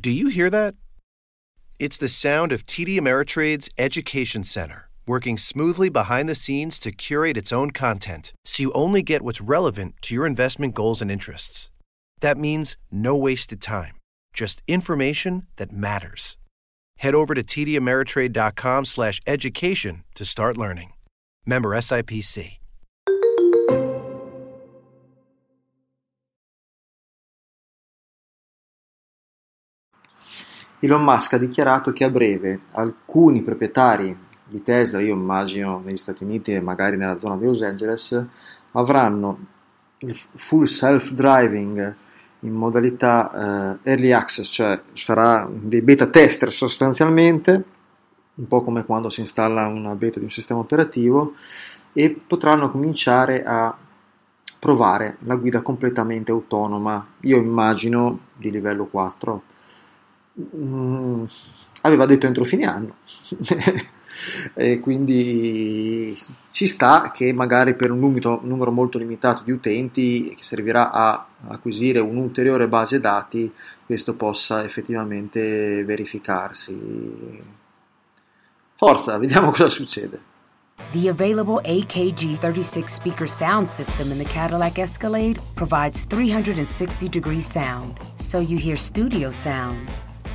Do you hear that? It's the sound of TD Ameritrade's Education Center, working smoothly behind the scenes to curate its own content so you only get what's relevant to your investment goals and interests. That means no wasted time, just information that matters. Head over to tdameritrade.com slash education to start learning. Member SIPC. Elon Musk ha dichiarato che a breve alcuni proprietari di Tesla, io immagino negli Stati Uniti e magari nella zona di Los Angeles, avranno il full self-driving in modalità eh, early access, cioè sarà dei beta tester sostanzialmente, un po' come quando si installa una beta di un sistema operativo, e potranno cominciare a provare la guida completamente autonoma, io immagino di livello 4 Mm, aveva detto entro fine anno. E quindi ci sta che magari per un numero, numero, molto limitato di utenti che servirà a acquisire un'ulteriore base dati questo possa effettivamente verificarsi. Forza vediamo cosa succede. The available AKG 36 speaker sound system in the Cadillac Escalade provides 360 degree sound, so you hear studio sound